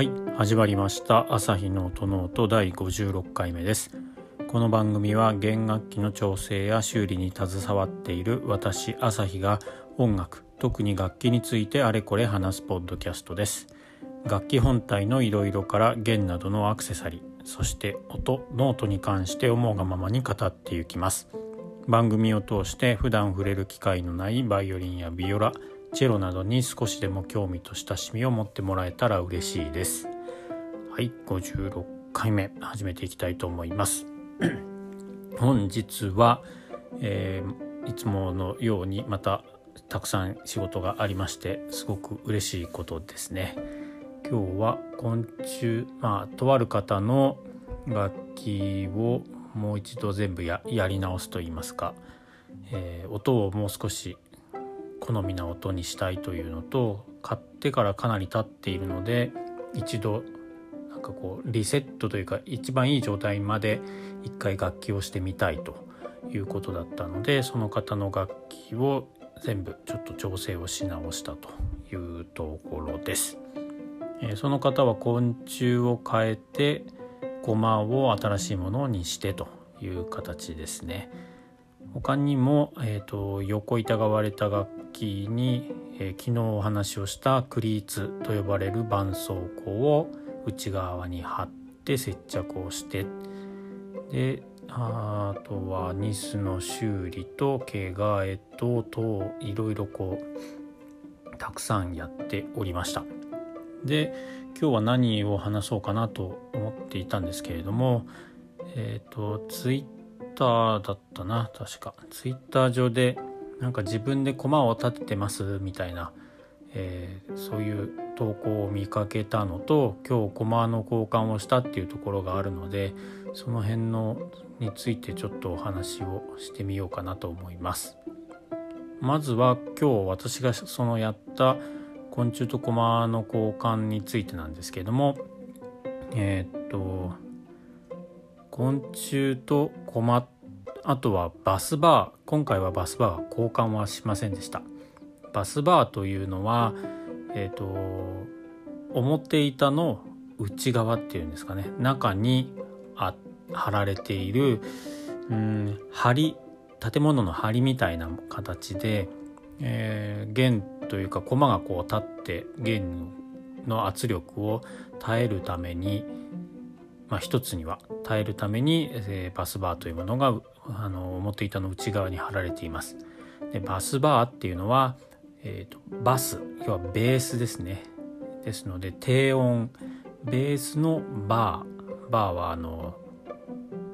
はい始まりました。朝日の音ノート第56回目です。この番組は弦楽器の調整や修理に携わっている私朝日が音楽特に楽器についてあれこれ話すポッドキャストです。楽器本体のいろいろから弦などのアクセサリーそして音ノートに関して思うがままに語っていきます。番組を通して普段触れる機会のないバイオリンやビオラチェロなどに少しでも興味と親しみを持ってもらえたら嬉しいです。はい56回目始めていきたいと思います。本日は、えー、いつものようにまたたくさん仕事がありましてすごく嬉しいことですね。今日は昆虫まあとある方の楽器をもう一度全部やり直すといいますか、えー、音をもう少し好みな音にしたいというのと買ってからかなり経っているので一度なんかこうリセットというか一番いい状態まで一回楽器をしてみたいということだったのでその方の楽器を全部ちょっと調整をし直したというところです。えー、その方は昆虫を変えて駒を新しいものにしてという形ですね。他にも、えーと、横板が割れた楽器に、えー、昨日お話をしたクリーツと呼ばれる絆創膏を内側に貼って接着をしてであとはニスの修理と毛替えとといろいろこうたくさんやっておりました。で今日は何を話そうかなと思っていたんですけれどもえっ、ー、とツイッターだったな確か。ツイッター上でなんか自分で駒を立ててますみたいな、えー、そういう投稿を見かけたのと今日駒の交換をしたっていうところがあるのでその辺のについてちょっとお話をしてみようかなと思います。まずは今日私がそのやった昆虫と駒の交換についてなんですけどもえー、っと昆虫と駒あとはバスバー今回はバスバー交換はしませんでした。バスバーというのはえっ、と表板の内側っていうんですかね。中にあ貼られているうん梁建物の梁みたいな形で、えー、弦というか駒がこう立って弦の圧力を耐えるために、まあ、一つには耐えるために、えー、バスバーというものがあの表板の内側に貼られています。でバスバーっていうのは、えーと、バス要はベースですね。ですので低音ベースのバー。バーはあの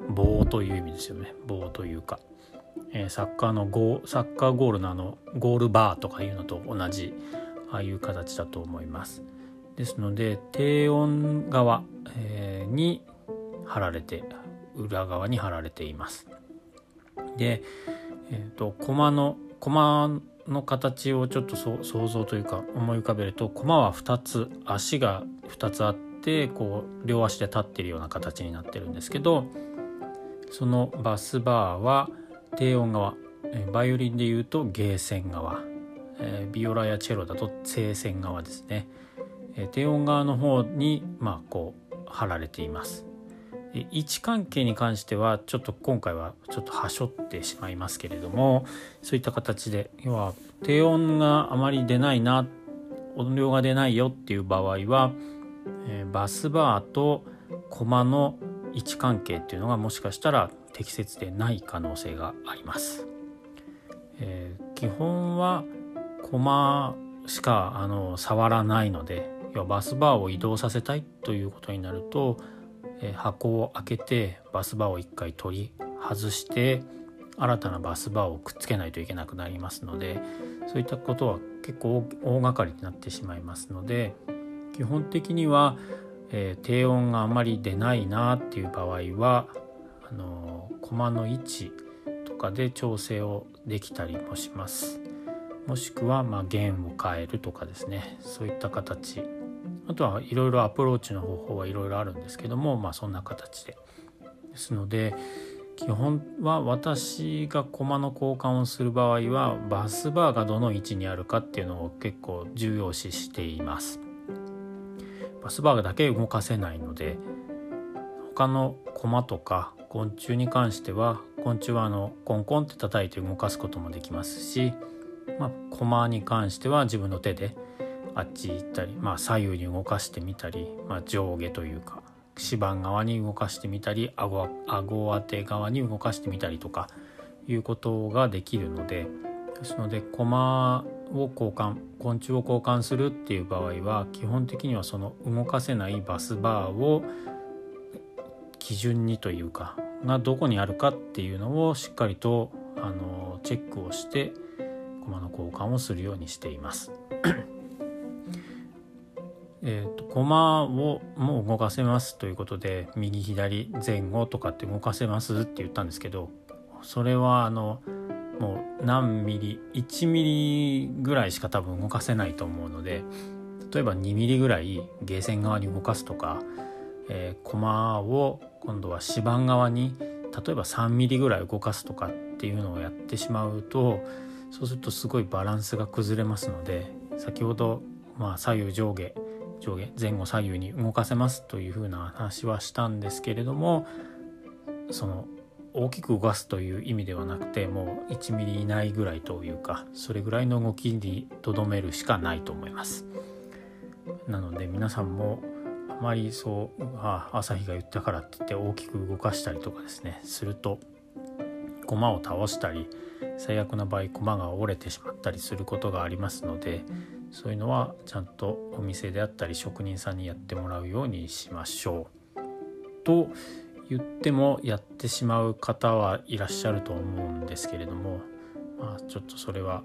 棒という意味ですよね。棒というか、えー、サッカーのゴサッカーゴールのあのゴールバーとかいうのと同じああいう形だと思います。ですので低音側、えー、に貼られて裏側に貼られています。で、えーと、と駒の駒の形をちょっと想像というか思い浮かべると駒は2つ足が2つあってこう両足で立ってるような形になってるんですけどそのバスバーは低音側バイオリンでいうとゲーセン側ビオラやチェロだと正線側ですね。低音側の方にまあこう貼られています。位置関係に関してはちょっと今回はちょっとはしょってしまいますけれどもそういった形で要は低音があまり出ないな音量が出ないよっていう場合は、え、バスバーとコマの位置関係っていうのがもしかしたら適切でない可能性があります。えー、基本はコマしかあの触らないので要はバスバーを移動させたいということになると、え、箱を開けてバスバーを一回取り外して新たなバスバーをくっつけないといけなくなりますのでそういったことは結構大掛かりになってしまいますので基本的にはえー、低音があまり出ないなっていう場合はあの駒の位置とかで調整をできたりもします。もしくはまあ弦を変えるとかですね。そういった形あとはいろいろアプローチの方法はいろいろあるんですけどもまあそんな形でですので基本は私が駒の交換をする場合はバスバーがどの位置にあるかっていうのを結構重要視しています。バスバーだけ動かせないので他のコマとか昆虫に関しては昆虫はあのコンコンって叩いて動かすこともできますし、まあ、コマに関しては自分の手であっち行ったり、まあ、左右に動かしてみたり、まあ、上下というか指板側に動かしてみたり顎顎当て側に動かしてみたりとかいうことができるのでですのでコマを交換昆虫を交換するっていう場合は基本的にはその動かせないバスバーを基準にというかがどこにあるかっていうのをしっかりとあのチェックをして駒の交換をするようにしています。えーと、駒をもう動かせますということで右左前後とかって動かせますって言ったんですけどそれはあのもう何ミリ1ミリぐらいしか多分動かせないと思うので例えば2ミリぐらいゲーセン側に動かすとか、えー、コマを今度は指板側に例えば3ミリぐらい動かすとかっていうのをやってしまうとそうするとすごいバランスが崩れますので先ほどまあ左右上下上下前後左右に動かせますというふうな話はしたんですけれどもその大きく動かすという意味ではなくてもう1ミリ以内ぐらいというかそれぐらいの動きにとどめるしかないと思います。なので皆さんもあまりそうあ朝日が言ったからって言って大きく動かしたりとかですねすると駒を倒したり最悪な場合駒が折れてしまったりすることがありますのでそういうのはちゃんとお店であったり職人さんにやってもらうようにしましょう。と言ってもやってしまう方はいらっしゃると思うんですけれども、まあ、ちょっとそれは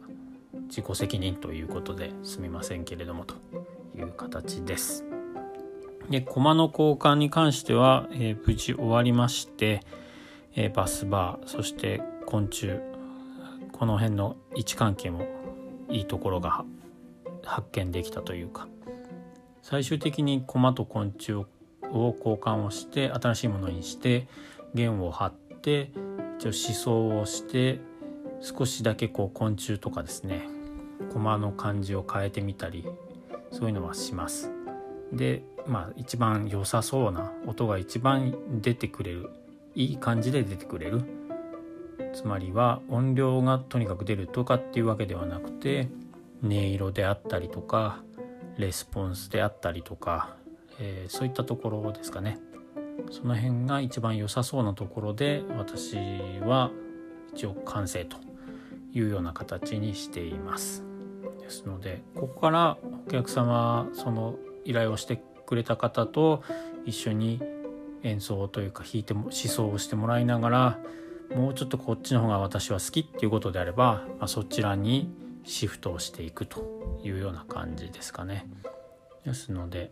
自己責任ということですみませんけれどもという形です。で駒の交換に関しては、えー、無事終わりまして、えー、バスバーそして昆虫この辺の位置関係もいいところが発見できたというか最終的に駒と昆虫を交換をして新しいものにして弦を張って一応思想をして少しだけこう昆虫とかですね駒の感じを変えてみたりそういうのはします。でまあ一番良さそうな音が一番出てくれるいい感じで出てくれるつまりは音量がとにかく出るとかっていうわけではなくて音色であったりとかレスポンスであったりとかえー、そういったところですかね。その辺が一番良さそうなところで私は一応完成というような形にしています。ですのでここからお客様その依頼をしてくれた方と一緒に演奏というか弾いても思想をしてもらいながらもうちょっとこっちの方が私は好きっていうことであれば、まあ、そちらにシフトをしていくというような感じですかね。ですので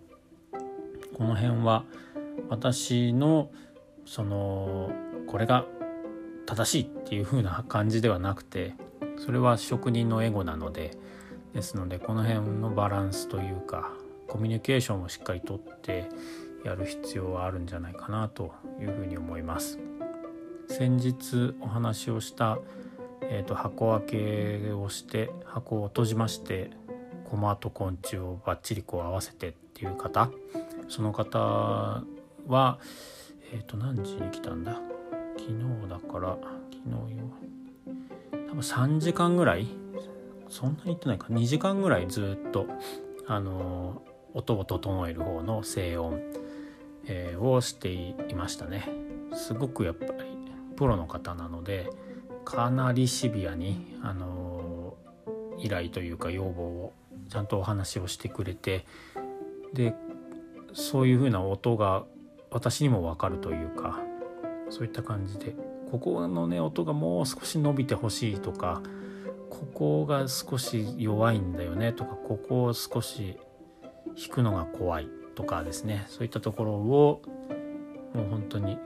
この辺は私のそのこれが正しいっていう風な感じではなくてそれは職人のエゴなのでですのでこの辺のバランスというかコミュニケーションをしっかりとってやる必要はあるんじゃないかなというふうに思います。先日お話をした、えーと、箱開けをして箱を閉じましてコマと昆虫をバッチリこう合わせてっていう方。その方はえっ、ー、と何時に来たんだ？昨日だから昨日よ多分3時間ぐらい？そんなに行ってないか。2時間ぐらいずっとあの音を整える方の静音、えー、をしていましたね。すごくやっぱりプロの方なのでかなりシビアにあの依頼というか要望をちゃんとお話をしてくれてでそういう風な音が私にも分かるというかそういった感じでここのね音がもう少し伸びてほしいとかここが少し弱いんだよねとかここを少し弾くのが怖いとかですね。そういったところをもう本当に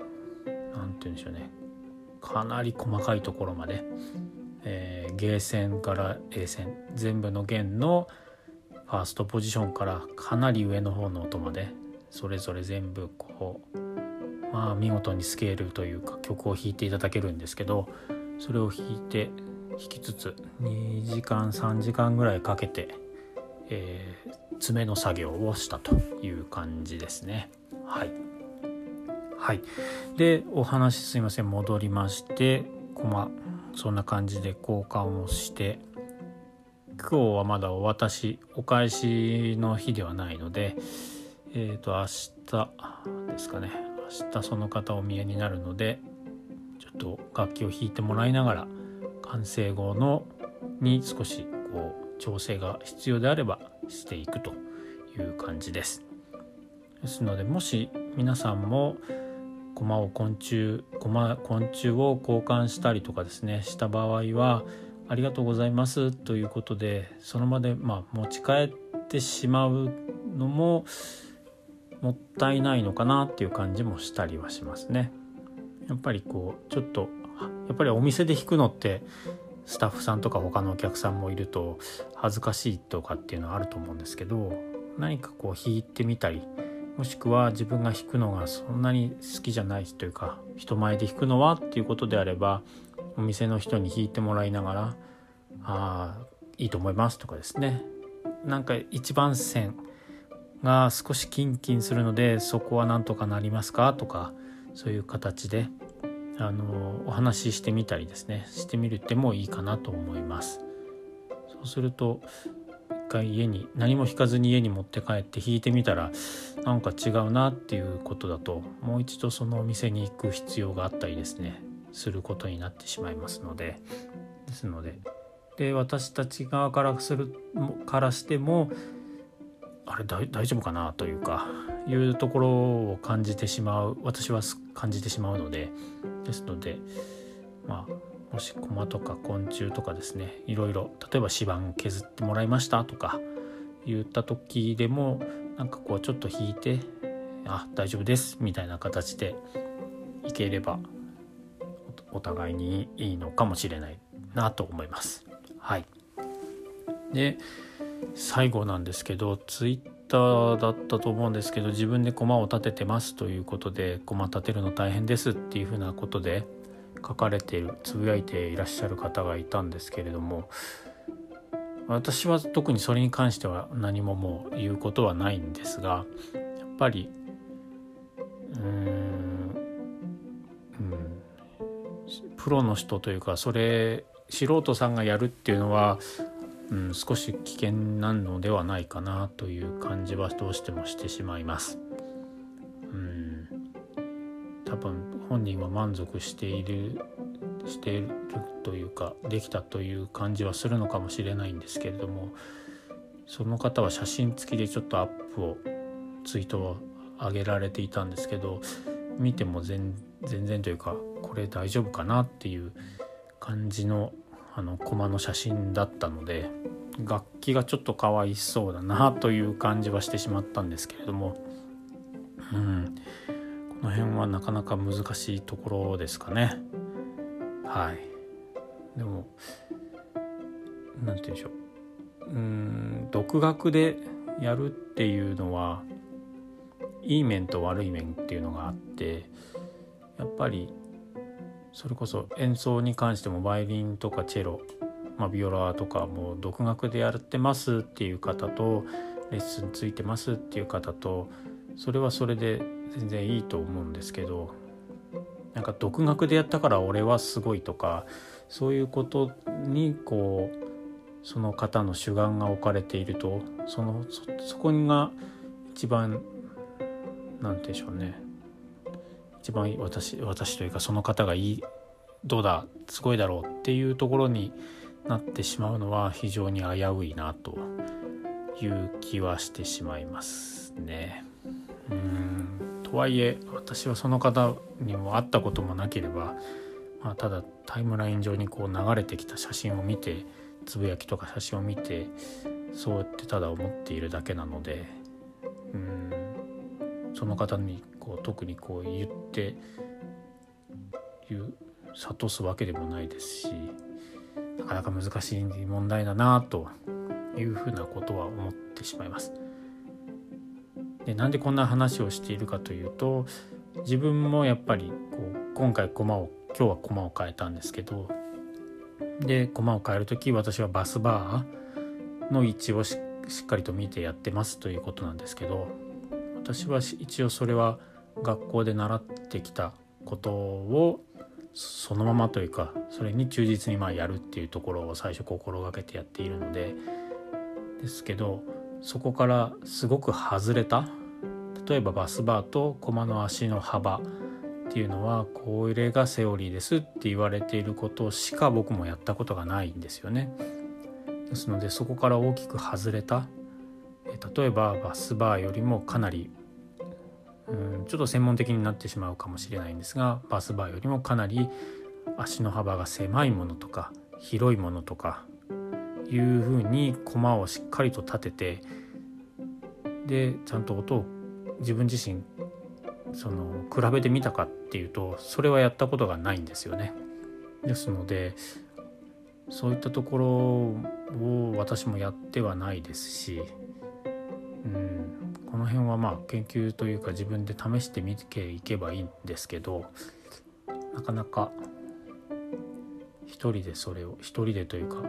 何て言うんでしょうね。かなり細かいところまで、えー、ゲーセンから A 線。全部の弦のファーストポジションからかなり上の方の音まで。それぞれ全部こうまあ見事にスケールというか曲を弾いていただけるんですけどそれを弾いて弾きつつ2時間3時間ぐらいかけてえー、詰めの作業をしたという感じですね。はい、はい、でお話すいません。戻りましてコマそんな感じで交換をして今日はまだお渡しお返しの日ではないのでえっ、ー、と明日ですかね。明日その方お見えになるのでちょっと楽器を弾いてもらいながら完成後のに少しこう調整が必要であればしていくという感じです。ですのでもし皆さんも駒を昆虫駒昆虫を交換したりとかですねした場合は「ありがとうございます」ということでその場でまあ持ち帰ってしまうのももったいないのかなっていう感じもしたりはしますね。やっぱりこうちょっとやっぱりお店で弾くのってスタッフさんとか他のお客さんもいると恥ずかしいとかっていうのはあると思うんですけど何かこう弾いてみたりもしくは自分が弾くのがそんなに好きじゃないというか人前で弾くのはっていうことであればお店の人に弾いてもらいながら「ああいいと思います」とかですね。なんか一番線が少しキンキンするのでそこはなんとかなりますかとかそういう形であのお話ししてみたりですね。してみるってもいいかなと思います。そうすると回家に何も弾かずに家に持って帰って弾いてみたらなんか違うなっていうことだともう一度そのお店に行く必要があったりですねすることになってしまいますので。ですのでで私たち側からするからしてもあれ大丈夫かなというかいうところを感じてしまう私は感じてしまうので。ですのでまあもし駒とか昆虫とかですねいろいろ例えば指板削ってもらいましたとか言った時でもなんかこうちょっと引いてあ大丈夫ですみたいな形でいければお互いにいいのかもしれないなと思います。はい、で最後なんですけどツイッターだったと思うんですけど自分で駒を立ててますということで駒立てるの大変ですっていうふうなことで書かれているつぶやいていらっしゃる方がいたんですけれども私は特にそれに関しては何ももう言うことはないんですがやっぱりうん、うん、プロの人というかそれ素人さんがやるっていうのはうん、少し危険なのではないかなという感じはどうしてもしてしまいます。うん、多分本人は満足しているしているというかできたという感じはするのかもしれないんですけれどもその方は写真付きでちょっとアップをツイートを上げられていたんですけど見ても全然というかこれ大丈夫かなっていう感じのあの駒の写真だったので楽器がちょっとかわいそうだなという感じはしてしまったんですけれども、うん、の辺はなかなか難しいところですかね。はい、でも何て言うんでしょううん独学でやるっていうのはいい面と悪い面っていうのがあってやっぱりそれこそ演奏に関してもバイオリンとかチェロ、まあ、ビオラとかも独学でやってますっていう方とレッスンついてますっていう方とそれはそれで全然いいと思うんですけどなんか独学でやったから俺はすごいとかそういうことにこうその方の主眼が置かれているとそのそこが一番何て言うんでしょうね一番私私というかその方がいいどうだすごいだろうっていうところになってしまうのは非常に危ういなという気はしてしまいますね。うんとはいえ私はその方にも会ったこともなければ、まあ、ただタイムライン上にこう流れてきた写真を見てつぶやきとか写真を見てそうやってただ思っているだけなのでうんその方にこう特にこう言って諭すわけでもないですしなかなか難しい問題だなというふうなことは思ってしまいます。でなんでこんな話をしているかというと自分もやっぱりこう今回駒を今日は駒を変えたんですけどで駒を変える時私はバスバーの位置をしっかりと見てやってますということなんですけど私は一応それは学校で習ってきたことをそのままというかそれに忠実にまあやるっていうところを最初心がけてやっているのでですけどそこからすごく外れた例えばバスバーと駒の足の幅っていうのはこれがセオリーですって言われていることしか僕もやったことがないんですよね。ですのでそこから大きく外れた例えばバスバーよりもかなりうんちょっと専門的になってしまうかもしれないんですがバスバーよりもかなり足の幅が狭いものとか広いものとかいうふうに駒をしっかりと立ててでちゃんと音を自分自身その比べてみたかっていうとそれはやったことがないんですよね。ですのでそういったところを私もやってはないですし、うん、この辺はまあ研究というか自分で試してみていけばいいんですけどなかなか一人でそれを一人でというか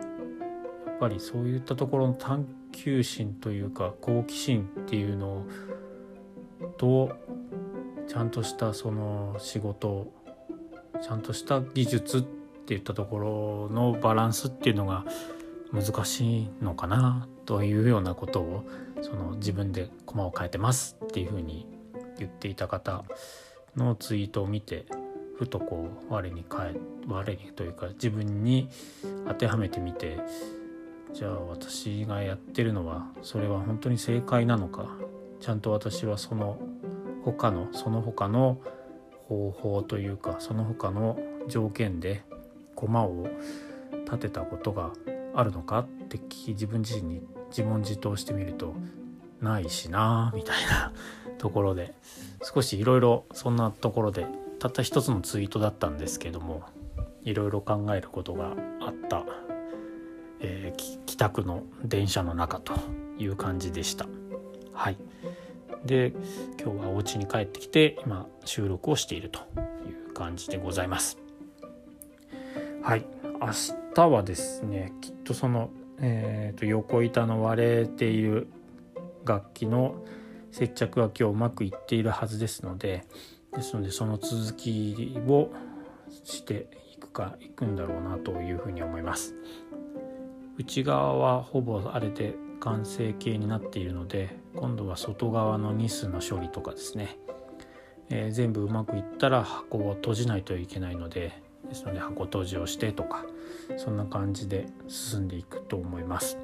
っぱりそういったところの探求心というか好奇心っていうのとちゃんとしたその仕事ちゃんとした技術っていったところのバランスっていうのが難しいのかなというようなことをその自分で駒を変えてます。っていうふうに言っていた方のツイートを見てふとこう我に返我にというか自分に当てはめてみてじゃあ私がやってるのはそれは本当に正解なのか？ちゃんと私はその他のその他の方法というかその他の条件で駒を立てたことがあるのかって聞き自分自身に自問自答してみるとないしなみたいなところで少しいろいろそんなところでたった一つのツイートだったんですけどもいろいろ考えることがあった、えー、帰宅の電車の中という感じでした。はいで今日はお家に帰ってきて今収録をしているという感じでございます。はい明日はですねきっとその、えーと、横板の割れている楽器の接着が今日うまくいっているはずですのでですのでその続きをしていくかいくんだろうなというふうに思います内側はほぼあれで完成形になっているので今度は外側のニスの処理とかですね、えー、全部うまくいったら箱を閉じないといけないのでですので箱閉じをしてとかそんな感じで進んでいくと思います。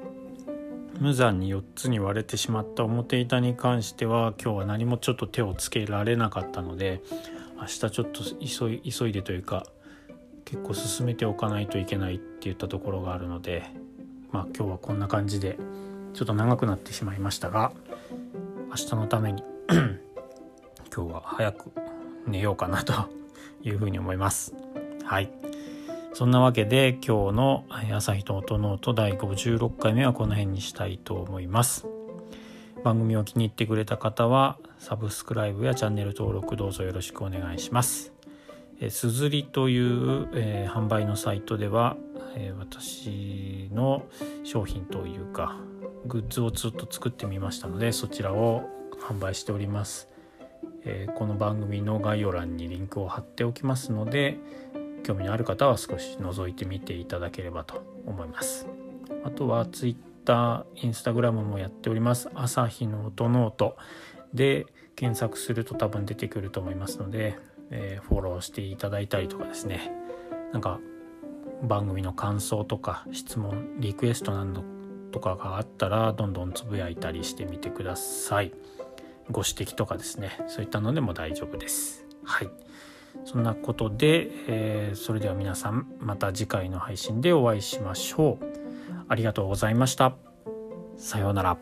無残に4つに割れてしまった表板に関しては今日は何もちょっと手をつけられなかったので明日ちょっと急い急いでというか結構進めておかないといけないっていったところがあるのでまあ今日はこんな感じでちょっと長くなってしまいましたが明日のために 今日は早く寝ようかなというふうに思います。はい。そんなわけで今日の朝日と音ノート第56回目はこの辺にしたいと思います。番組を気に入ってくれた方はサブスクライブやチャンネル登録どうぞよろしくお願いします。すずりという、えー、販売のサイトでは、えー、私の商品というかグッズをずっと作ってみましたのでそちらを販売しております、えー、この番組の概要欄にリンクを貼っておきますので興味のある方は少し覗いてみていただければと思います。あとは Twitter、Instagram もやっております。朝日の音ノートで検索すると多分出てくると思いますので、えー、フォローしていただいたりとかですね。なんか番組の感想とか質問リクエストなどとかがあったらどんどんつぶやいたりしてみてくださいご指摘とかですねそういったのでも大丈夫ですはいそんなことで、えー、それでは皆さんまた次回の配信でお会いしましょう。ありがとうございました。さようなら。